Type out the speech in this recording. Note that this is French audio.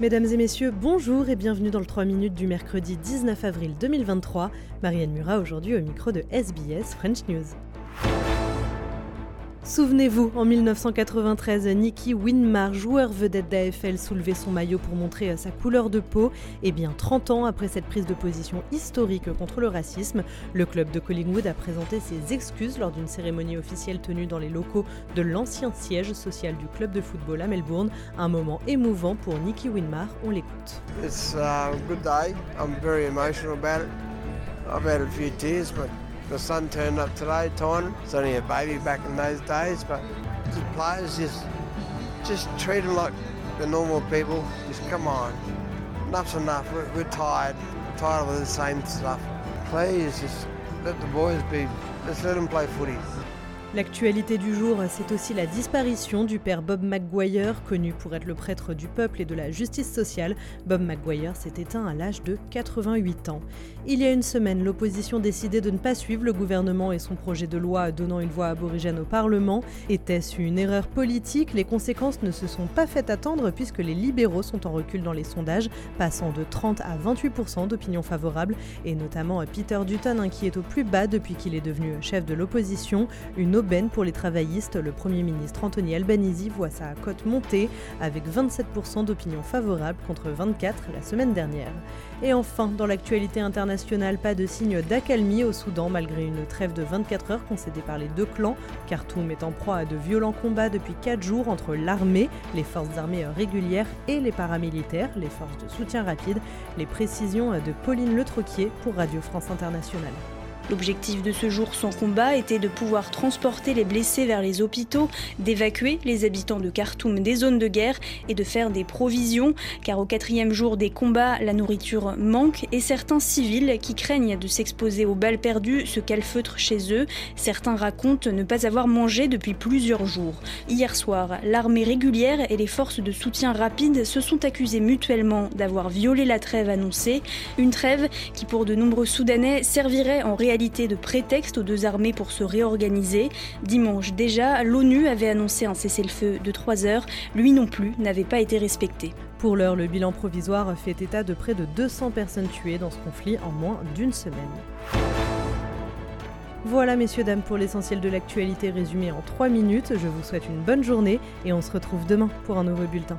Mesdames et messieurs, bonjour et bienvenue dans le 3 minutes du mercredi 19 avril 2023. Marianne Murat aujourd'hui au micro de SBS French News. Souvenez-vous, en 1993, Nicky Winmar, joueur vedette d'AFL, soulevait son maillot pour montrer sa couleur de peau. Et bien 30 ans après cette prise de position historique contre le racisme, le club de Collingwood a présenté ses excuses lors d'une cérémonie officielle tenue dans les locaux de l'ancien siège social du club de football à Melbourne. Un moment émouvant pour Nicky Winmar, on l'écoute. It's a good day. I'm very emotional about it. I've had a few tears, but the son turned up today, Tyne. It's only a baby back in those days, but the players just just treat them like the normal people. Just come on, enough's enough. We're, we're tired, we're tired of the same stuff. Please, just let the boys be. Let's let them play footy. L'actualité du jour, c'est aussi la disparition du père Bob McGuire, connu pour être le prêtre du peuple et de la justice sociale. Bob McGuire s'est éteint à l'âge de 88 ans. Il y a une semaine, l'opposition décidait de ne pas suivre le gouvernement et son projet de loi donnant une voix aborigène au Parlement. Était-ce une erreur politique? Les conséquences ne se sont pas faites attendre puisque les libéraux sont en recul dans les sondages, passant de 30 à 28% d'opinion favorable, et notamment Peter Dutton qui est au plus bas depuis qu'il est devenu chef de l'opposition. Pour les travaillistes, le Premier ministre Anthony Albanese voit sa cote monter avec 27% d'opinion favorable contre 24 la semaine dernière. Et enfin, dans l'actualité internationale, pas de signe d'accalmie au Soudan malgré une trêve de 24 heures concédée par les deux clans. Khartoum est en proie à de violents combats depuis 4 jours entre l'armée, les forces armées régulières et les paramilitaires, les forces de soutien rapide. Les précisions de Pauline Le Troquier pour Radio France Internationale. L'objectif de ce jour sans combat était de pouvoir transporter les blessés vers les hôpitaux, d'évacuer les habitants de Khartoum des zones de guerre et de faire des provisions, car au quatrième jour des combats, la nourriture manque et certains civils qui craignent de s'exposer aux balles perdues se calfeutrent chez eux. Certains racontent ne pas avoir mangé depuis plusieurs jours. Hier soir, l'armée régulière et les forces de soutien rapide se sont accusées mutuellement d'avoir violé la trêve annoncée, une trêve qui pour de nombreux Soudanais servirait en de prétexte aux deux armées pour se réorganiser. Dimanche déjà, l'ONU avait annoncé un cessez-le-feu de 3 heures. Lui non plus n'avait pas été respecté. Pour l'heure, le bilan provisoire fait état de près de 200 personnes tuées dans ce conflit en moins d'une semaine. Voilà messieurs, dames, pour l'essentiel de l'actualité résumée en 3 minutes. Je vous souhaite une bonne journée et on se retrouve demain pour un nouveau bulletin.